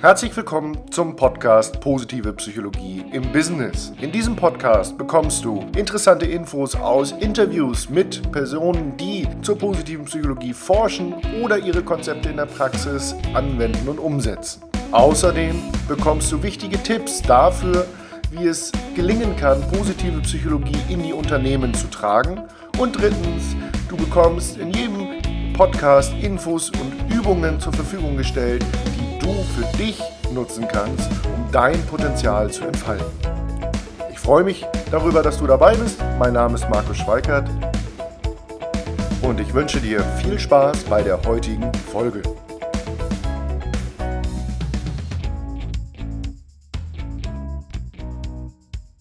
Herzlich willkommen zum Podcast Positive Psychologie im Business. In diesem Podcast bekommst du interessante Infos aus Interviews mit Personen, die zur positiven Psychologie forschen oder ihre Konzepte in der Praxis anwenden und umsetzen. Außerdem bekommst du wichtige Tipps dafür, wie es gelingen kann, positive Psychologie in die Unternehmen zu tragen. Und drittens, du bekommst in jedem Podcast Infos und Übungen zur Verfügung gestellt, du für dich nutzen kannst, um dein Potenzial zu entfalten. Ich freue mich darüber, dass du dabei bist. Mein Name ist Markus Schweikert und ich wünsche dir viel Spaß bei der heutigen Folge.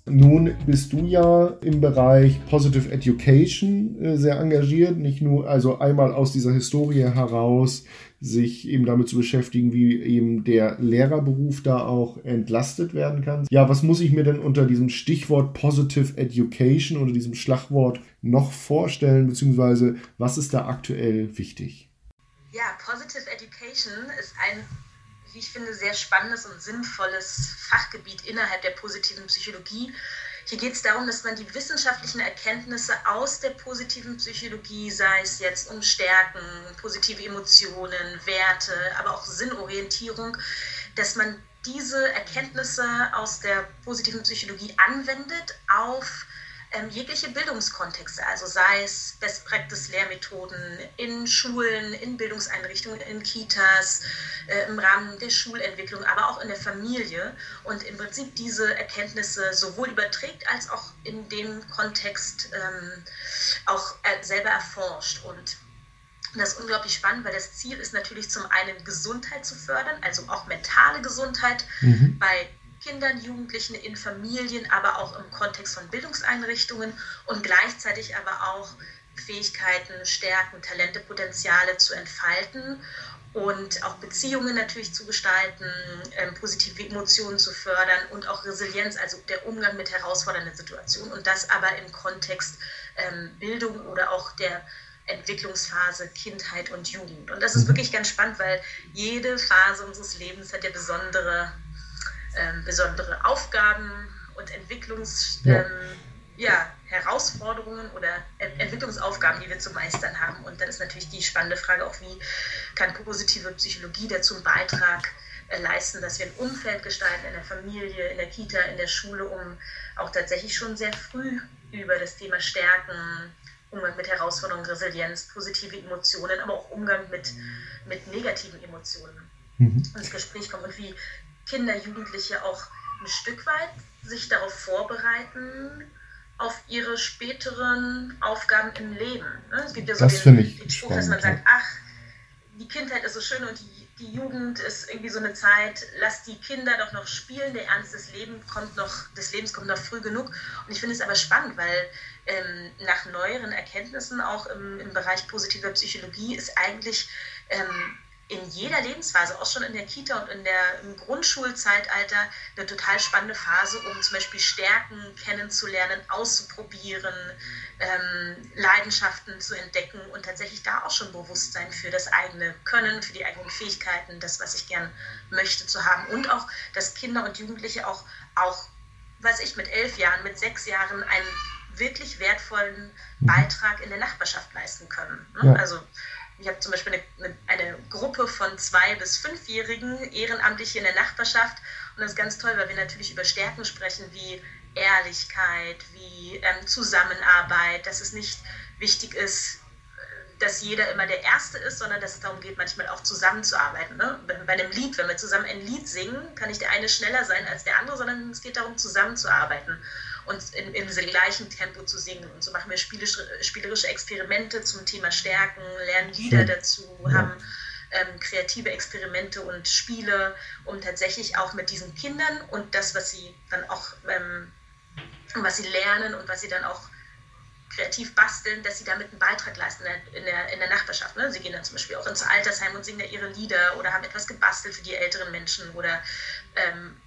Nun bist du ja im Bereich Positive Education äh, sehr engagiert, nicht nur also einmal aus dieser Historie heraus sich eben damit zu beschäftigen, wie eben der Lehrerberuf da auch entlastet werden kann. Ja, was muss ich mir denn unter diesem Stichwort Positive Education oder diesem Schlagwort noch vorstellen, beziehungsweise was ist da aktuell wichtig? Ja, Positive Education ist ein wie ich finde, sehr spannendes und sinnvolles Fachgebiet innerhalb der positiven Psychologie. Hier geht es darum, dass man die wissenschaftlichen Erkenntnisse aus der positiven Psychologie, sei es jetzt um Stärken, positive Emotionen, Werte, aber auch Sinnorientierung, dass man diese Erkenntnisse aus der positiven Psychologie anwendet auf ähm, jegliche Bildungskontexte, also sei es Best Practice Lehrmethoden in Schulen, in Bildungseinrichtungen, in Kitas, äh, im Rahmen der Schulentwicklung, aber auch in der Familie und im Prinzip diese Erkenntnisse sowohl überträgt als auch in dem Kontext ähm, auch äh, selber erforscht und das ist unglaublich spannend, weil das Ziel ist natürlich zum einen Gesundheit zu fördern, also auch mentale Gesundheit mhm. bei Kindern, Jugendlichen, in Familien, aber auch im Kontext von Bildungseinrichtungen und gleichzeitig aber auch Fähigkeiten, Stärken, Talente, Potenziale zu entfalten und auch Beziehungen natürlich zu gestalten, ähm, positive Emotionen zu fördern und auch Resilienz, also der Umgang mit herausfordernden Situationen und das aber im Kontext ähm, Bildung oder auch der Entwicklungsphase Kindheit und Jugend. Und das ist mhm. wirklich ganz spannend, weil jede Phase unseres Lebens hat ja besondere ähm, besondere Aufgaben und Entwicklungs, ja. Ähm, ja, Herausforderungen oder Entwicklungsaufgaben, die wir zu meistern haben. Und dann ist natürlich die spannende Frage auch, wie kann positive Psychologie dazu einen Beitrag äh, leisten, dass wir ein Umfeld gestalten in der Familie, in der Kita, in der Schule, um auch tatsächlich schon sehr früh über das Thema Stärken, Umgang mit Herausforderungen, Resilienz, positive Emotionen, aber auch Umgang mit, mit negativen Emotionen mhm. ins Gespräch kommen und wie Kinder, Jugendliche auch ein Stück weit sich darauf vorbereiten, auf ihre späteren Aufgaben im Leben. Ne? Es gibt ja so das den, den Spruch, dass man sagt, ach, die Kindheit ist so schön und die, die Jugend ist irgendwie so eine Zeit, lass die Kinder doch noch spielen, der Ernst des Lebens kommt noch, des Lebens kommt noch früh genug. Und ich finde es aber spannend, weil ähm, nach neueren Erkenntnissen auch im, im Bereich positiver Psychologie ist eigentlich ähm, in jeder Lebensphase, auch schon in der Kita und in der, im Grundschulzeitalter, eine total spannende Phase, um zum Beispiel Stärken kennenzulernen, auszuprobieren, ähm, Leidenschaften zu entdecken und tatsächlich da auch schon Bewusstsein für das eigene Können, für die eigenen Fähigkeiten, das, was ich gern möchte, zu haben. Und auch, dass Kinder und Jugendliche auch, auch weiß ich, mit elf Jahren, mit sechs Jahren einen wirklich wertvollen mhm. Beitrag in der Nachbarschaft leisten können. Ne? Ja. Also ich habe zum Beispiel eine, eine, Gruppe von zwei- bis fünfjährigen Ehrenamtliche in der Nachbarschaft. Und das ist ganz toll, weil wir natürlich über Stärken sprechen wie Ehrlichkeit, wie ähm, Zusammenarbeit, dass es nicht wichtig ist, dass jeder immer der Erste ist, sondern dass es darum geht, manchmal auch zusammenzuarbeiten. Ne? Bei einem Lied, wenn wir zusammen ein Lied singen, kann nicht der eine schneller sein als der andere, sondern es geht darum, zusammenzuarbeiten und in, im gleichen Tempo zu singen. Und so machen wir spielerische, spielerische Experimente zum Thema Stärken, lernen Lieder dazu, ja. haben ähm, kreative Experimente und Spiele, um tatsächlich auch mit diesen Kindern und das, was sie dann auch, ähm, was sie lernen und was sie dann auch kreativ basteln, dass sie damit einen Beitrag leisten in der, in der Nachbarschaft. Ne? Sie gehen dann zum Beispiel auch ins Altersheim und singen da ihre Lieder oder haben etwas gebastelt für die älteren Menschen oder ähm,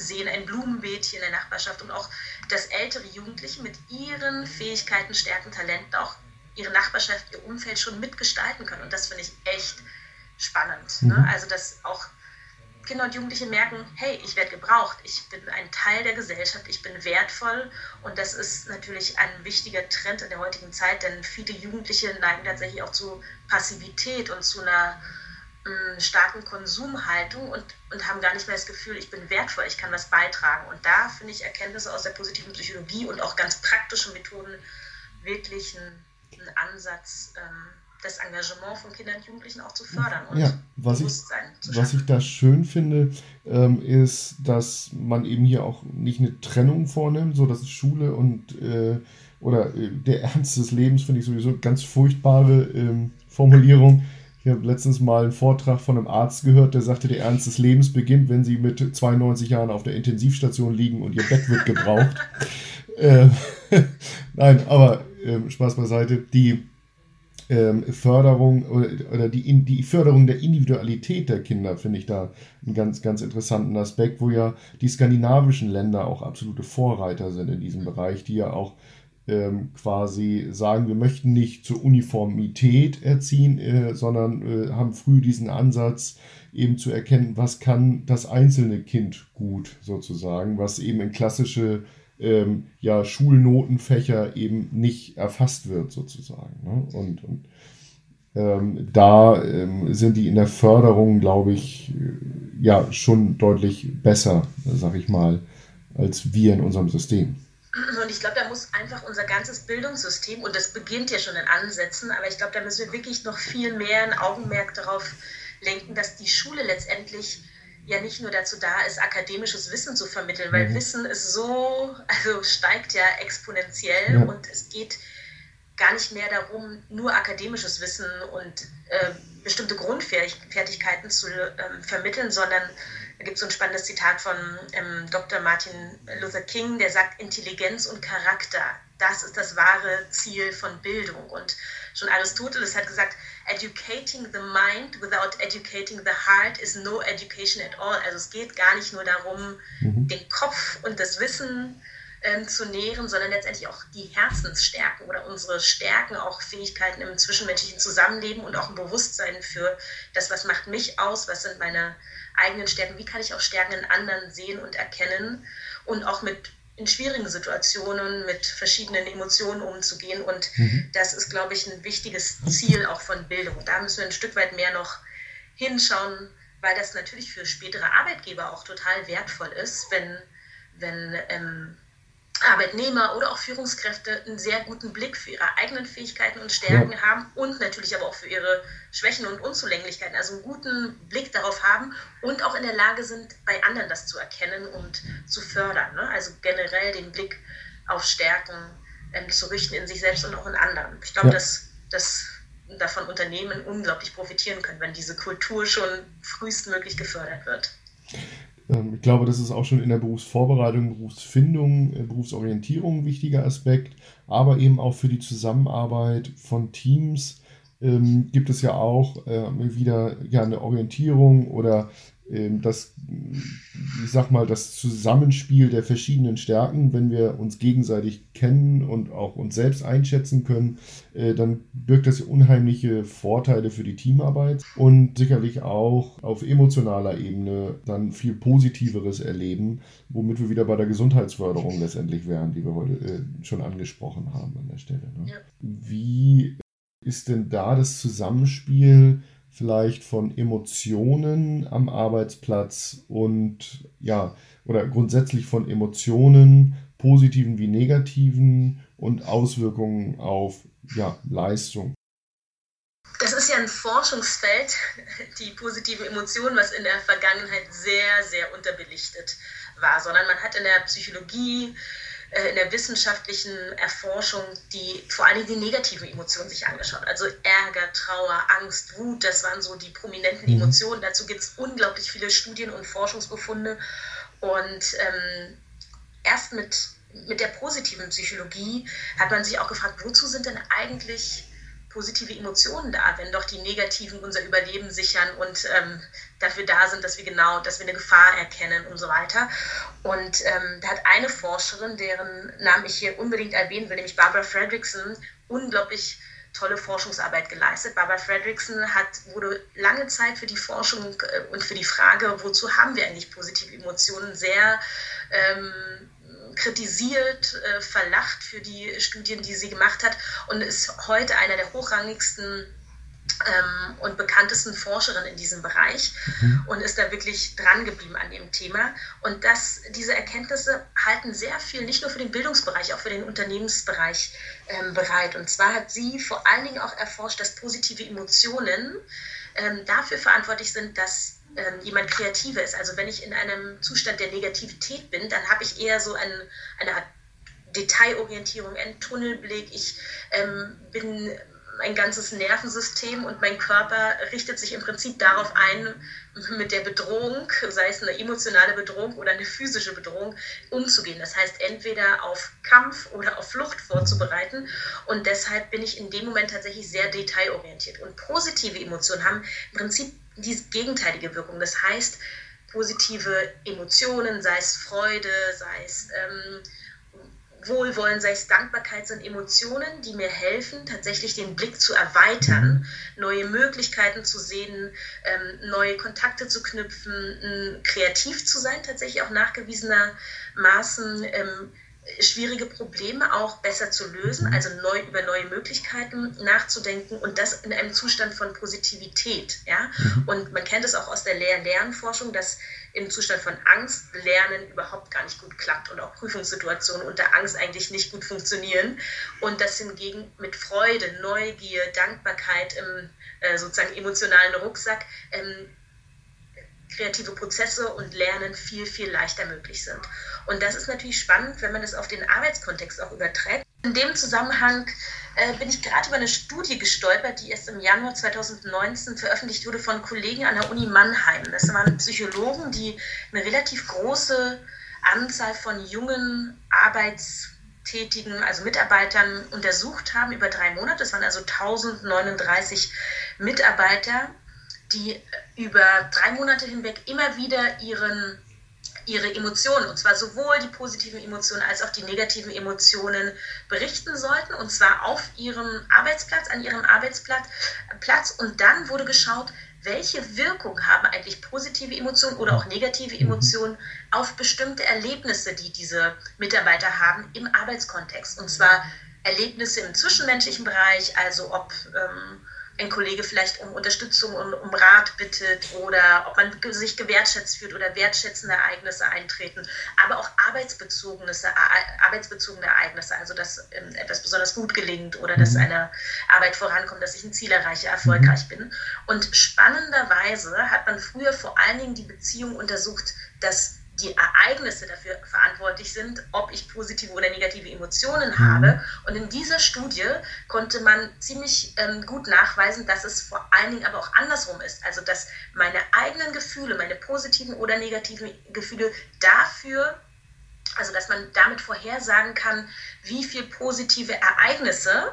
sehen ein Blumenbeet hier in der Nachbarschaft und auch, dass ältere Jugendliche mit ihren Fähigkeiten, Stärken, Talenten auch ihre Nachbarschaft, ihr Umfeld schon mitgestalten können. Und das finde ich echt spannend. Ne? Mhm. Ne? Also, dass auch Kinder und Jugendliche merken, hey, ich werde gebraucht, ich bin ein Teil der Gesellschaft, ich bin wertvoll und das ist natürlich ein wichtiger Trend in der heutigen Zeit, denn viele Jugendliche neigen tatsächlich auch zu Passivität und zu einer mh, starken Konsumhaltung und, und haben gar nicht mehr das Gefühl, ich bin wertvoll, ich kann was beitragen. Und da finde ich Erkenntnisse aus der positiven Psychologie und auch ganz praktische Methoden wirklich ein, ein Ansatz. Ähm, das Engagement von Kindern und Jugendlichen auch zu fördern und ja, was Bewusstsein ich, zu schaffen. Was ich da schön finde, ähm, ist, dass man eben hier auch nicht eine Trennung vornimmt, so dass Schule und äh, oder äh, der Ernst des Lebens finde ich sowieso ganz furchtbare ähm, Formulierung. Ich habe letztens mal einen Vortrag von einem Arzt gehört, der sagte, der Ernst des Lebens beginnt, wenn sie mit 92 Jahren auf der Intensivstation liegen und ihr Bett wird gebraucht. ähm, Nein, aber ähm, Spaß beiseite. Die ähm, Förderung oder, oder die, die Förderung der Individualität der Kinder finde ich da einen ganz, ganz interessanten Aspekt, wo ja die skandinavischen Länder auch absolute Vorreiter sind in diesem Bereich, die ja auch ähm, quasi sagen, wir möchten nicht zur Uniformität erziehen, äh, sondern äh, haben früh diesen Ansatz, eben zu erkennen, was kann das einzelne Kind gut sozusagen, was eben in klassische ähm, ja, Schulnotenfächer eben nicht erfasst wird, sozusagen. Ne? Und, und ähm, da ähm, sind die in der Förderung, glaube ich, äh, ja schon deutlich besser, sag ich mal, als wir in unserem System. Und ich glaube, da muss einfach unser ganzes Bildungssystem, und das beginnt ja schon in Ansätzen, aber ich glaube, da müssen wir wirklich noch viel mehr ein Augenmerk darauf lenken, dass die Schule letztendlich ja nicht nur dazu da ist, akademisches Wissen zu vermitteln, weil mhm. Wissen ist so, also steigt ja exponentiell ja. und es geht gar nicht mehr darum, nur akademisches Wissen und äh, bestimmte Grundfertigkeiten zu ähm, vermitteln, sondern da gibt es so ein spannendes Zitat von ähm, Dr. Martin Luther King, der sagt, Intelligenz und Charakter, das ist das wahre Ziel von Bildung. Und schon Aristoteles hat gesagt, educating the mind without educating the heart is no education at all. Also es geht gar nicht nur darum, mhm. den Kopf und das Wissen ähm, zu nähren, sondern letztendlich auch die Herzensstärken oder unsere Stärken, auch Fähigkeiten im zwischenmenschlichen Zusammenleben und auch ein Bewusstsein für das, was macht mich aus, was sind meine eigenen Stärken, wie kann ich auch Stärken in anderen sehen und erkennen und auch mit in schwierigen Situationen mit verschiedenen Emotionen umzugehen. Und mhm. das ist, glaube ich, ein wichtiges Ziel auch von Bildung. Da müssen wir ein Stück weit mehr noch hinschauen, weil das natürlich für spätere Arbeitgeber auch total wertvoll ist, wenn, wenn ähm, Arbeitnehmer oder auch Führungskräfte einen sehr guten Blick für ihre eigenen Fähigkeiten und Stärken ja. haben und natürlich aber auch für ihre Schwächen und Unzulänglichkeiten, also einen guten Blick darauf haben und auch in der Lage sind, bei anderen das zu erkennen und zu fördern. Ne? Also generell den Blick auf Stärken ähm, zu richten in sich selbst und auch in anderen. Ich glaube, ja. dass, dass davon Unternehmen unglaublich profitieren können, wenn diese Kultur schon frühestmöglich gefördert wird. Ähm, ich glaube, das ist auch schon in der Berufsvorbereitung, Berufsfindung, äh, Berufsorientierung ein wichtiger Aspekt, aber eben auch für die Zusammenarbeit von Teams ähm, gibt es ja auch äh, wieder ja, eine Orientierung oder das, ich sag mal, das Zusammenspiel der verschiedenen Stärken, wenn wir uns gegenseitig kennen und auch uns selbst einschätzen können, äh, dann birgt das unheimliche Vorteile für die Teamarbeit und sicherlich auch auf emotionaler Ebene dann viel Positiveres erleben, womit wir wieder bei der Gesundheitsförderung letztendlich wären, die wir heute äh, schon angesprochen haben an der Stelle. Ne? Wie ist denn da das Zusammenspiel? Vielleicht von Emotionen am Arbeitsplatz und ja, oder grundsätzlich von Emotionen, positiven wie negativen und Auswirkungen auf ja, Leistung. Das ist ja ein Forschungsfeld, die positive Emotion, was in der Vergangenheit sehr, sehr unterbelichtet war, sondern man hat in der Psychologie in der wissenschaftlichen Erforschung die vor allem die negativen Emotionen sich angeschaut. Also Ärger, Trauer, Angst, Wut, das waren so die prominenten mhm. Emotionen. Dazu gibt es unglaublich viele Studien und Forschungsbefunde. Und ähm, erst mit, mit der positiven Psychologie hat man sich auch gefragt, wozu sind denn eigentlich positive Emotionen da, wenn doch die negativen unser Überleben sichern und ähm, dafür da sind, dass wir genau, dass wir eine Gefahr erkennen und so weiter. Und ähm, da hat eine Forscherin, deren Namen ich hier unbedingt erwähnen will, nämlich Barbara Fredrickson, unglaublich tolle Forschungsarbeit geleistet. Barbara Fredrickson hat, wurde lange Zeit für die Forschung äh, und für die Frage, wozu haben wir eigentlich positive Emotionen, sehr ähm, kritisiert, äh, verlacht für die Studien, die sie gemacht hat und ist heute einer der hochrangigsten ähm, und bekanntesten Forscherin in diesem Bereich mhm. und ist da wirklich dran geblieben an dem Thema. Und das, diese Erkenntnisse halten sehr viel, nicht nur für den Bildungsbereich, auch für den Unternehmensbereich ähm, bereit. Und zwar hat sie vor allen Dingen auch erforscht, dass positive Emotionen ähm, dafür verantwortlich sind, dass ähm, jemand kreativer ist. Also wenn ich in einem Zustand der Negativität bin, dann habe ich eher so ein, eine Art Detailorientierung, einen Tunnelblick. Ich ähm, bin mein ganzes Nervensystem und mein Körper richtet sich im Prinzip darauf ein, mit der Bedrohung, sei es eine emotionale Bedrohung oder eine physische Bedrohung, umzugehen. Das heißt, entweder auf Kampf oder auf Flucht vorzubereiten. Und deshalb bin ich in dem Moment tatsächlich sehr detailorientiert. Und positive Emotionen haben im Prinzip die gegenteilige Wirkung. Das heißt, positive Emotionen, sei es Freude, sei es ähm, Wohlwollen, sei es Dankbarkeit, sind Emotionen, die mir helfen, tatsächlich den Blick zu erweitern, neue Möglichkeiten zu sehen, ähm, neue Kontakte zu knüpfen, kreativ zu sein, tatsächlich auch nachgewiesenermaßen. Ähm, schwierige Probleme auch besser zu lösen, mhm. also neu über neue Möglichkeiten nachzudenken und das in einem Zustand von Positivität. Ja? Mhm. Und man kennt es auch aus der Lehr-Lernforschung, dass im Zustand von Angst Lernen überhaupt gar nicht gut klappt und auch Prüfungssituationen unter Angst eigentlich nicht gut funktionieren. Und das hingegen mit Freude, Neugier, Dankbarkeit im äh, sozusagen emotionalen Rucksack ähm, kreative Prozesse und Lernen viel, viel leichter möglich sind. Und das ist natürlich spannend, wenn man das auf den Arbeitskontext auch überträgt. In dem Zusammenhang äh, bin ich gerade über eine Studie gestolpert, die erst im Januar 2019 veröffentlicht wurde von Kollegen an der Uni Mannheim. Das waren Psychologen, die eine relativ große Anzahl von jungen Arbeitstätigen, also Mitarbeitern untersucht haben über drei Monate. Das waren also 1039 Mitarbeiter die über drei Monate hinweg immer wieder ihren, ihre Emotionen, und zwar sowohl die positiven Emotionen als auch die negativen Emotionen berichten sollten, und zwar auf ihrem Arbeitsplatz, an ihrem Arbeitsplatz. Platz. Und dann wurde geschaut, welche Wirkung haben eigentlich positive Emotionen oder auch negative mhm. Emotionen auf bestimmte Erlebnisse, die diese Mitarbeiter haben im Arbeitskontext. Und zwar Erlebnisse im zwischenmenschlichen Bereich, also ob ähm, ein Kollege vielleicht um Unterstützung und um Rat bittet oder ob man sich gewertschätzt fühlt oder wertschätzende Ereignisse eintreten, aber auch arbeitsbezogene, arbeitsbezogene Ereignisse, also dass ähm, etwas besonders gut gelingt oder dass mhm. eine Arbeit vorankommt, dass ich ein Ziel erreiche, erfolgreich mhm. bin. Und spannenderweise hat man früher vor allen Dingen die Beziehung untersucht, dass die Ereignisse dafür verantwortlich sind, ob ich positive oder negative Emotionen mhm. habe. Und in dieser Studie konnte man ziemlich ähm, gut nachweisen, dass es vor allen Dingen aber auch andersrum ist. Also dass meine eigenen Gefühle, meine positiven oder negativen Gefühle dafür, also dass man damit vorhersagen kann, wie viel positive Ereignisse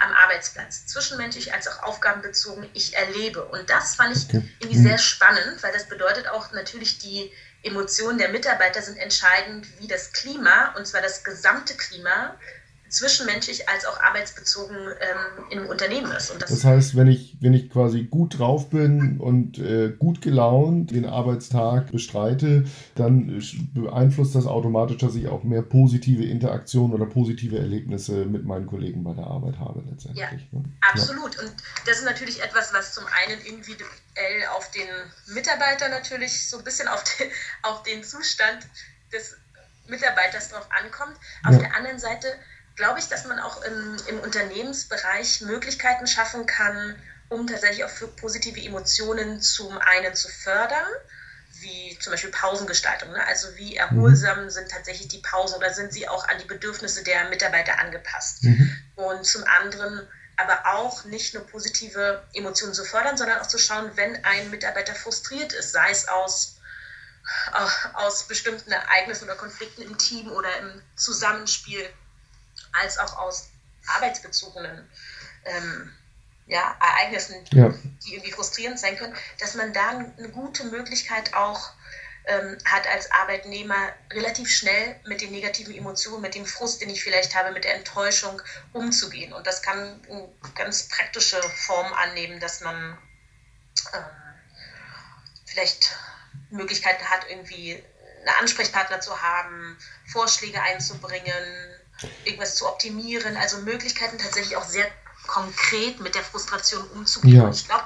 am Arbeitsplatz, zwischenmenschlich als auch aufgabenbezogen, ich erlebe. Und das fand ich okay. irgendwie sehr spannend, weil das bedeutet auch natürlich die Emotionen der Mitarbeiter sind entscheidend, wie das Klima, und zwar das gesamte Klima, zwischenmenschlich als auch arbeitsbezogen ähm, im Unternehmen ist. Das, das, heißt, wenn ich, wenn ich quasi gut drauf bin und äh, gut gelaunt den Arbeitstag bestreite, dann beeinflusst das automatisch, dass ich auch mehr positive Interaktionen oder positive Erlebnisse mit meinen Kollegen bei der Arbeit habe letztendlich. Ja, ne? absolut. Ja. Und das ist natürlich etwas, was zum einen individuell auf den Mitarbeiter natürlich so ein bisschen auf den, auf den Zustand des Mitarbeiters drauf ankommt. Auf ja. der anderen Seite glaube ich, dass man auch im, im Unternehmensbereich Möglichkeiten schaffen kann, um tatsächlich auch für positive Emotionen zum einen zu fördern, wie zum Beispiel Pausengestaltung. Ne? Also wie erholsam mhm. sind tatsächlich die Pausen oder sind sie auch an die Bedürfnisse der Mitarbeiter angepasst. Mhm. Und zum anderen aber auch nicht nur positive Emotionen zu fördern, sondern auch zu schauen, wenn ein Mitarbeiter frustriert ist, sei es aus, äh, aus bestimmten Ereignissen oder Konflikten im Team oder im Zusammenspiel als auch aus arbeitsbezogenen ähm, ja, Ereignissen, ja. die irgendwie frustrierend sein können, dass man da eine gute Möglichkeit auch ähm, hat als Arbeitnehmer relativ schnell mit den negativen Emotionen, mit dem Frust, den ich vielleicht habe, mit der Enttäuschung umzugehen. Und das kann eine ganz praktische Form annehmen, dass man ähm, vielleicht Möglichkeiten hat, irgendwie einen Ansprechpartner zu haben, Vorschläge einzubringen, irgendwas zu optimieren, also Möglichkeiten tatsächlich auch sehr konkret mit der Frustration umzugehen. Ja. Ich glaube,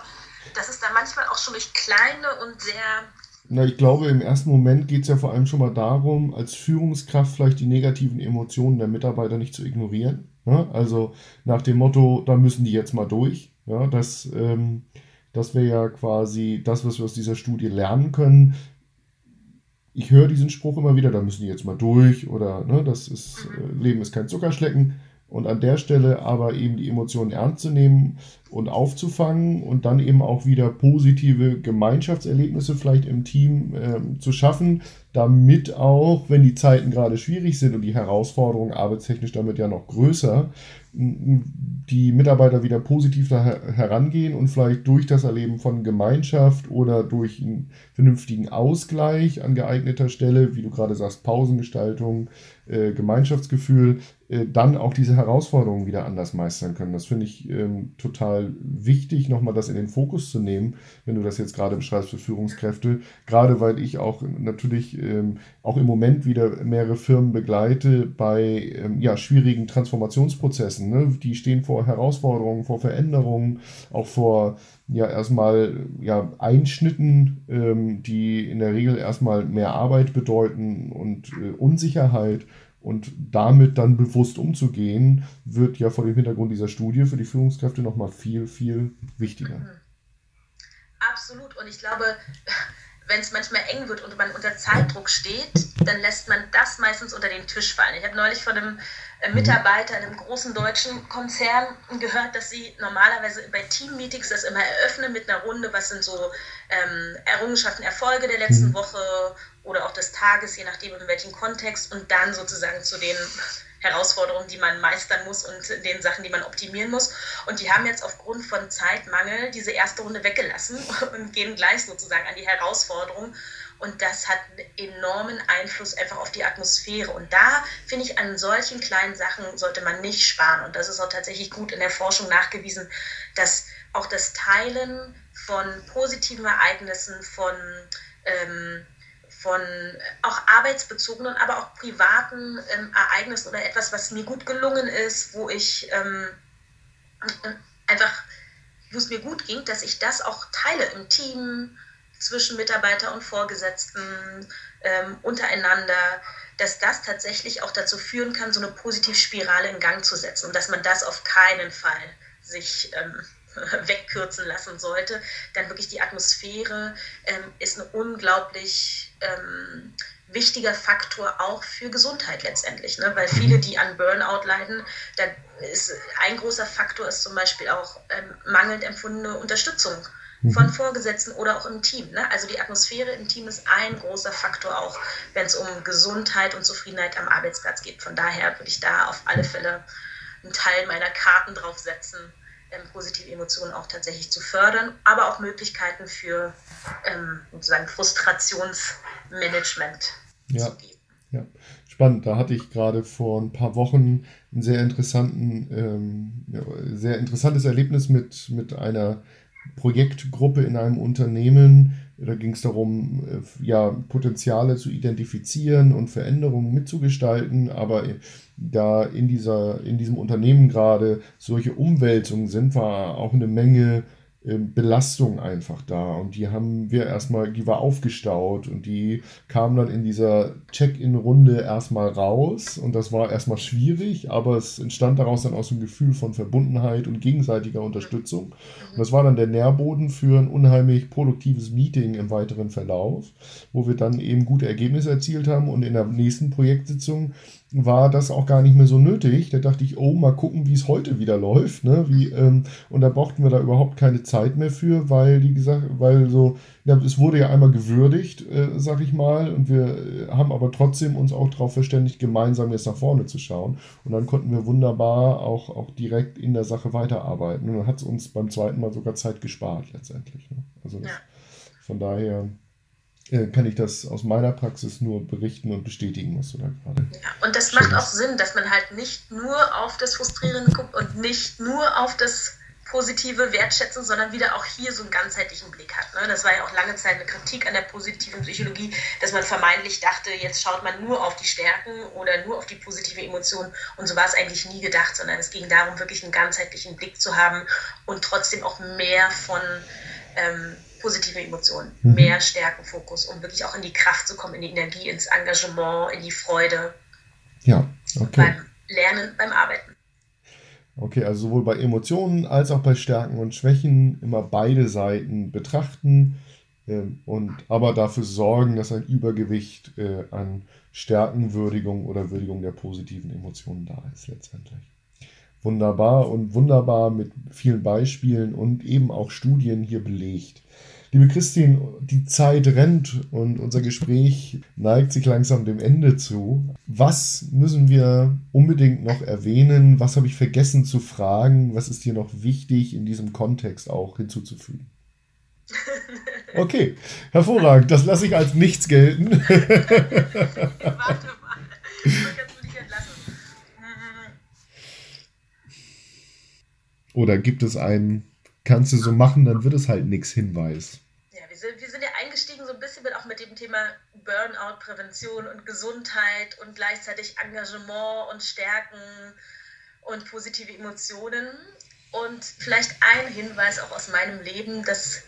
das ist dann manchmal auch schon durch kleine und sehr na, ich glaube, im ersten Moment geht es ja vor allem schon mal darum, als Führungskraft vielleicht die negativen Emotionen der Mitarbeiter nicht zu ignorieren. Ja? Also nach dem Motto, da müssen die jetzt mal durch. Ja, das, ähm, das wäre ja quasi das, was wir aus dieser Studie lernen können. Ich höre diesen Spruch immer wieder, da müssen die jetzt mal durch oder ne, das ist, äh, Leben ist kein Zuckerschlecken. Und an der Stelle aber eben die Emotionen ernst zu nehmen und aufzufangen und dann eben auch wieder positive Gemeinschaftserlebnisse vielleicht im Team äh, zu schaffen, damit auch, wenn die Zeiten gerade schwierig sind und die Herausforderungen arbeitstechnisch damit ja noch größer, die Mitarbeiter wieder positiv herangehen und vielleicht durch das Erleben von Gemeinschaft oder durch einen vernünftigen Ausgleich an geeigneter Stelle, wie du gerade sagst, Pausengestaltung, äh, Gemeinschaftsgefühl, dann auch diese Herausforderungen wieder anders meistern können. Das finde ich ähm, total wichtig, nochmal das in den Fokus zu nehmen, wenn du das jetzt gerade beschreibst für Führungskräfte. Gerade weil ich auch natürlich ähm, auch im Moment wieder mehrere Firmen begleite bei ähm, ja, schwierigen Transformationsprozessen. Ne? Die stehen vor Herausforderungen, vor Veränderungen, auch vor ja erstmal ja, Einschnitten, ähm, die in der Regel erstmal mehr Arbeit bedeuten und äh, Unsicherheit. Und damit dann bewusst umzugehen, wird ja vor dem Hintergrund dieser Studie für die Führungskräfte nochmal viel, viel wichtiger. Mhm. Absolut. Und ich glaube, wenn es manchmal eng wird und man unter Zeitdruck steht, dann lässt man das meistens unter den Tisch fallen. Ich habe neulich von einem äh, mhm. Mitarbeiter in einem großen deutschen Konzern gehört, dass sie normalerweise bei Team-Meetings das immer eröffnen mit einer Runde, was sind so ähm, Errungenschaften, Erfolge der letzten mhm. Woche oder auch des Tages, je nachdem in welchem Kontext, und dann sozusagen zu den Herausforderungen, die man meistern muss und den Sachen, die man optimieren muss. Und die haben jetzt aufgrund von Zeitmangel diese erste Runde weggelassen und gehen gleich sozusagen an die Herausforderung. Und das hat einen enormen Einfluss einfach auf die Atmosphäre. Und da finde ich, an solchen kleinen Sachen sollte man nicht sparen. Und das ist auch tatsächlich gut in der Forschung nachgewiesen, dass auch das Teilen von positiven Ereignissen, von ähm, von auch arbeitsbezogenen, aber auch privaten ähm, Ereignissen oder etwas, was mir gut gelungen ist, wo ich ähm, einfach, wo es mir gut ging, dass ich das auch teile im Team, zwischen Mitarbeiter und Vorgesetzten, ähm, untereinander, dass das tatsächlich auch dazu führen kann, so eine Positivspirale in Gang zu setzen und dass man das auf keinen Fall sich ähm, wegkürzen lassen sollte, dann wirklich die Atmosphäre ähm, ist ein unglaublich ähm, wichtiger Faktor auch für Gesundheit letztendlich, ne? weil viele, die an Burnout leiden, da ist ein großer Faktor ist zum Beispiel auch ähm, mangelnd empfundene Unterstützung von mhm. Vorgesetzten oder auch im Team. Ne? Also die Atmosphäre im Team ist ein großer Faktor auch, wenn es um Gesundheit und Zufriedenheit am Arbeitsplatz geht. Von daher würde ich da auf alle Fälle einen Teil meiner Karten draufsetzen, ähm, positive Emotionen auch tatsächlich zu fördern, aber auch Möglichkeiten für ähm, sozusagen Frustrationsmanagement ja. zu geben. Ja, spannend. Da hatte ich gerade vor ein paar Wochen ein sehr interessanten, ähm, ja, sehr interessantes Erlebnis mit, mit einer Projektgruppe in einem Unternehmen. Da ging es darum, äh, ja, Potenziale zu identifizieren und Veränderungen mitzugestalten, aber da in, dieser, in diesem Unternehmen gerade solche Umwälzungen sind, war auch eine Menge Belastung einfach da. Und die haben wir erstmal, die war aufgestaut und die kam dann in dieser Check-in-Runde erstmal raus. Und das war erstmal schwierig, aber es entstand daraus dann so ein Gefühl von Verbundenheit und gegenseitiger Unterstützung. Und das war dann der Nährboden für ein unheimlich produktives Meeting im weiteren Verlauf, wo wir dann eben gute Ergebnisse erzielt haben. Und in der nächsten Projektsitzung war das auch gar nicht mehr so nötig. Da dachte ich, oh, mal gucken, wie es heute wieder läuft. Ne? Wie, ähm, und da brauchten wir da überhaupt keine Zeit mehr für, weil, wie gesagt, weil so, ja, es wurde ja einmal gewürdigt, äh, sag ich mal, und wir äh, haben aber trotzdem uns auch darauf verständigt, gemeinsam jetzt nach vorne zu schauen. Und dann konnten wir wunderbar auch, auch direkt in der Sache weiterarbeiten. Und dann hat es uns beim zweiten Mal sogar Zeit gespart letztendlich. Ne? Also das, von daher kann ich das aus meiner Praxis nur berichten und bestätigen, was du da gerade. Ja, und das macht auch Sinn, dass man halt nicht nur auf das Frustrierende guckt und nicht nur auf das positive Wertschätzung, sondern wieder auch hier so einen ganzheitlichen Blick hat. Ne? Das war ja auch lange Zeit eine Kritik an der positiven Psychologie, dass man vermeintlich dachte, jetzt schaut man nur auf die Stärken oder nur auf die positive Emotion. Und so war es eigentlich nie gedacht, sondern es ging darum, wirklich einen ganzheitlichen Blick zu haben und trotzdem auch mehr von ähm, positive Emotionen, mhm. mehr Stärkenfokus, um wirklich auch in die Kraft zu kommen, in die Energie, ins Engagement, in die Freude. Ja, okay. Beim Lernen, beim Arbeiten. Okay, also sowohl bei Emotionen als auch bei Stärken und Schwächen immer beide Seiten betrachten äh, und aber dafür sorgen, dass ein Übergewicht äh, an Stärkenwürdigung oder Würdigung der positiven Emotionen da ist letztendlich. Wunderbar und wunderbar mit vielen Beispielen und eben auch Studien hier belegt. Liebe Christine, die Zeit rennt und unser Gespräch neigt sich langsam dem Ende zu. Was müssen wir unbedingt noch erwähnen? Was habe ich vergessen zu fragen? Was ist dir noch wichtig in diesem Kontext auch hinzuzufügen? Okay, hervorragend. Das lasse ich als nichts gelten. Warte mal. Oder gibt es einen, kannst du so machen, dann wird es halt nichts Hinweis sind, wir sind ja eingestiegen so ein bisschen mit, auch mit dem Thema Burnout, Prävention und Gesundheit und gleichzeitig Engagement und Stärken und positive Emotionen. Und vielleicht ein Hinweis auch aus meinem Leben, dass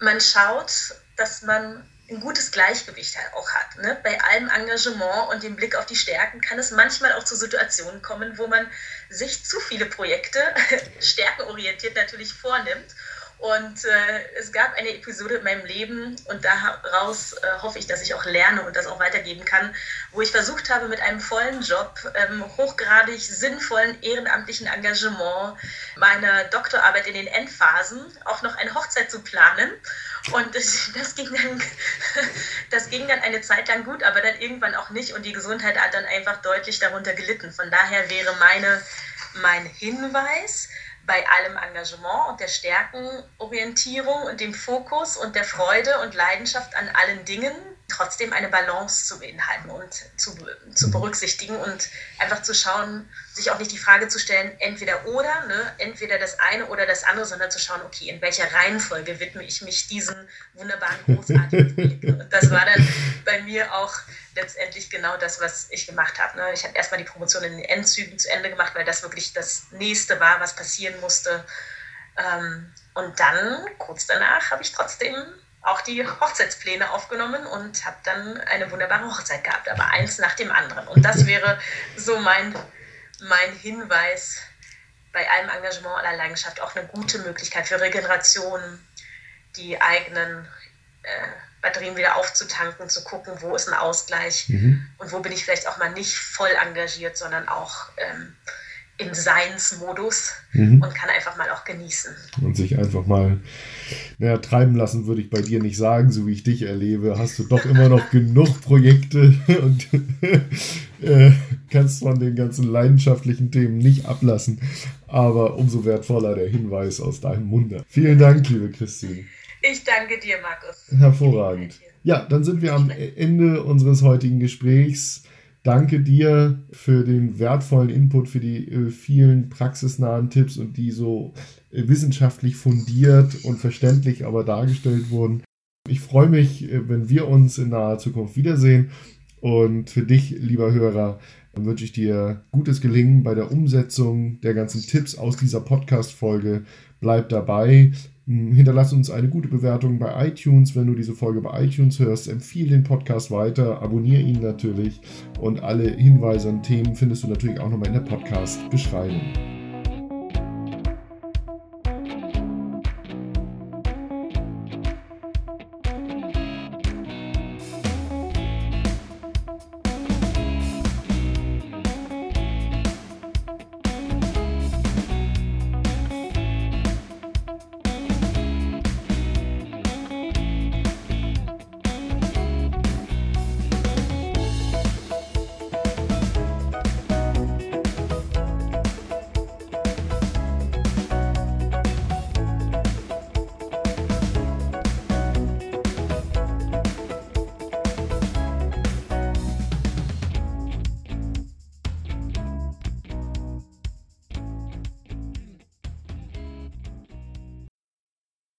man schaut, dass man ein gutes Gleichgewicht halt auch hat. Ne? Bei allem Engagement und dem Blick auf die Stärken kann es manchmal auch zu Situationen kommen, wo man sich zu viele Projekte, stärkenorientiert natürlich, vornimmt und äh, es gab eine Episode in meinem Leben und daraus äh, hoffe ich, dass ich auch lerne und das auch weitergeben kann, wo ich versucht habe, mit einem vollen Job, ähm, hochgradig sinnvollen ehrenamtlichen Engagement, meine Doktorarbeit in den Endphasen auch noch eine Hochzeit zu planen. Und das, ging dann, das ging dann eine Zeit lang gut, aber dann irgendwann auch nicht und die Gesundheit hat dann einfach deutlich darunter gelitten. Von daher wäre meine, mein Hinweis, bei allem Engagement und der Stärkenorientierung und dem Fokus und der Freude und Leidenschaft an allen Dingen trotzdem eine Balance zu beinhalten und zu, zu berücksichtigen und einfach zu schauen, sich auch nicht die Frage zu stellen, entweder oder, ne, entweder das eine oder das andere, sondern zu schauen, okay, in welcher Reihenfolge widme ich mich diesen wunderbaren, großartigen Projekten. Und das war dann bei mir auch letztendlich genau das, was ich gemacht habe. Ne? Ich habe erstmal die Promotion in den Endzügen zu Ende gemacht, weil das wirklich das nächste war, was passieren musste. Ähm, und dann, kurz danach, habe ich trotzdem auch die Hochzeitspläne aufgenommen und habe dann eine wunderbare Hochzeit gehabt, aber eins nach dem anderen. Und das wäre so mein, mein Hinweis bei allem Engagement aller Leidenschaft, auch eine gute Möglichkeit für Regeneration, die eigenen äh, Batterien wieder aufzutanken, zu gucken, wo ist ein Ausgleich mhm. und wo bin ich vielleicht auch mal nicht voll engagiert, sondern auch ähm, im Seinsmodus mhm. und kann einfach mal auch genießen. Und sich einfach mal, naja, treiben lassen würde ich bei dir nicht sagen, so wie ich dich erlebe, hast du doch immer noch genug Projekte und äh, kannst von den ganzen leidenschaftlichen Themen nicht ablassen. Aber umso wertvoller der Hinweis aus deinem Munde. Vielen Dank, liebe Christine. Ich danke dir, Markus. Hervorragend. Ja, dann sind wir am Ende unseres heutigen Gesprächs. Danke dir für den wertvollen Input, für die äh, vielen praxisnahen Tipps und die so äh, wissenschaftlich fundiert und verständlich aber dargestellt wurden. Ich freue mich, äh, wenn wir uns in naher Zukunft wiedersehen. Und für dich, lieber Hörer, wünsche ich dir gutes Gelingen bei der Umsetzung der ganzen Tipps aus dieser Podcast-Folge. Bleib dabei, hinterlass uns eine gute Bewertung bei iTunes, wenn du diese Folge bei iTunes hörst. Empfehle den Podcast weiter, abonniere ihn natürlich und alle Hinweise und Themen findest du natürlich auch nochmal in der Podcast-Beschreibung.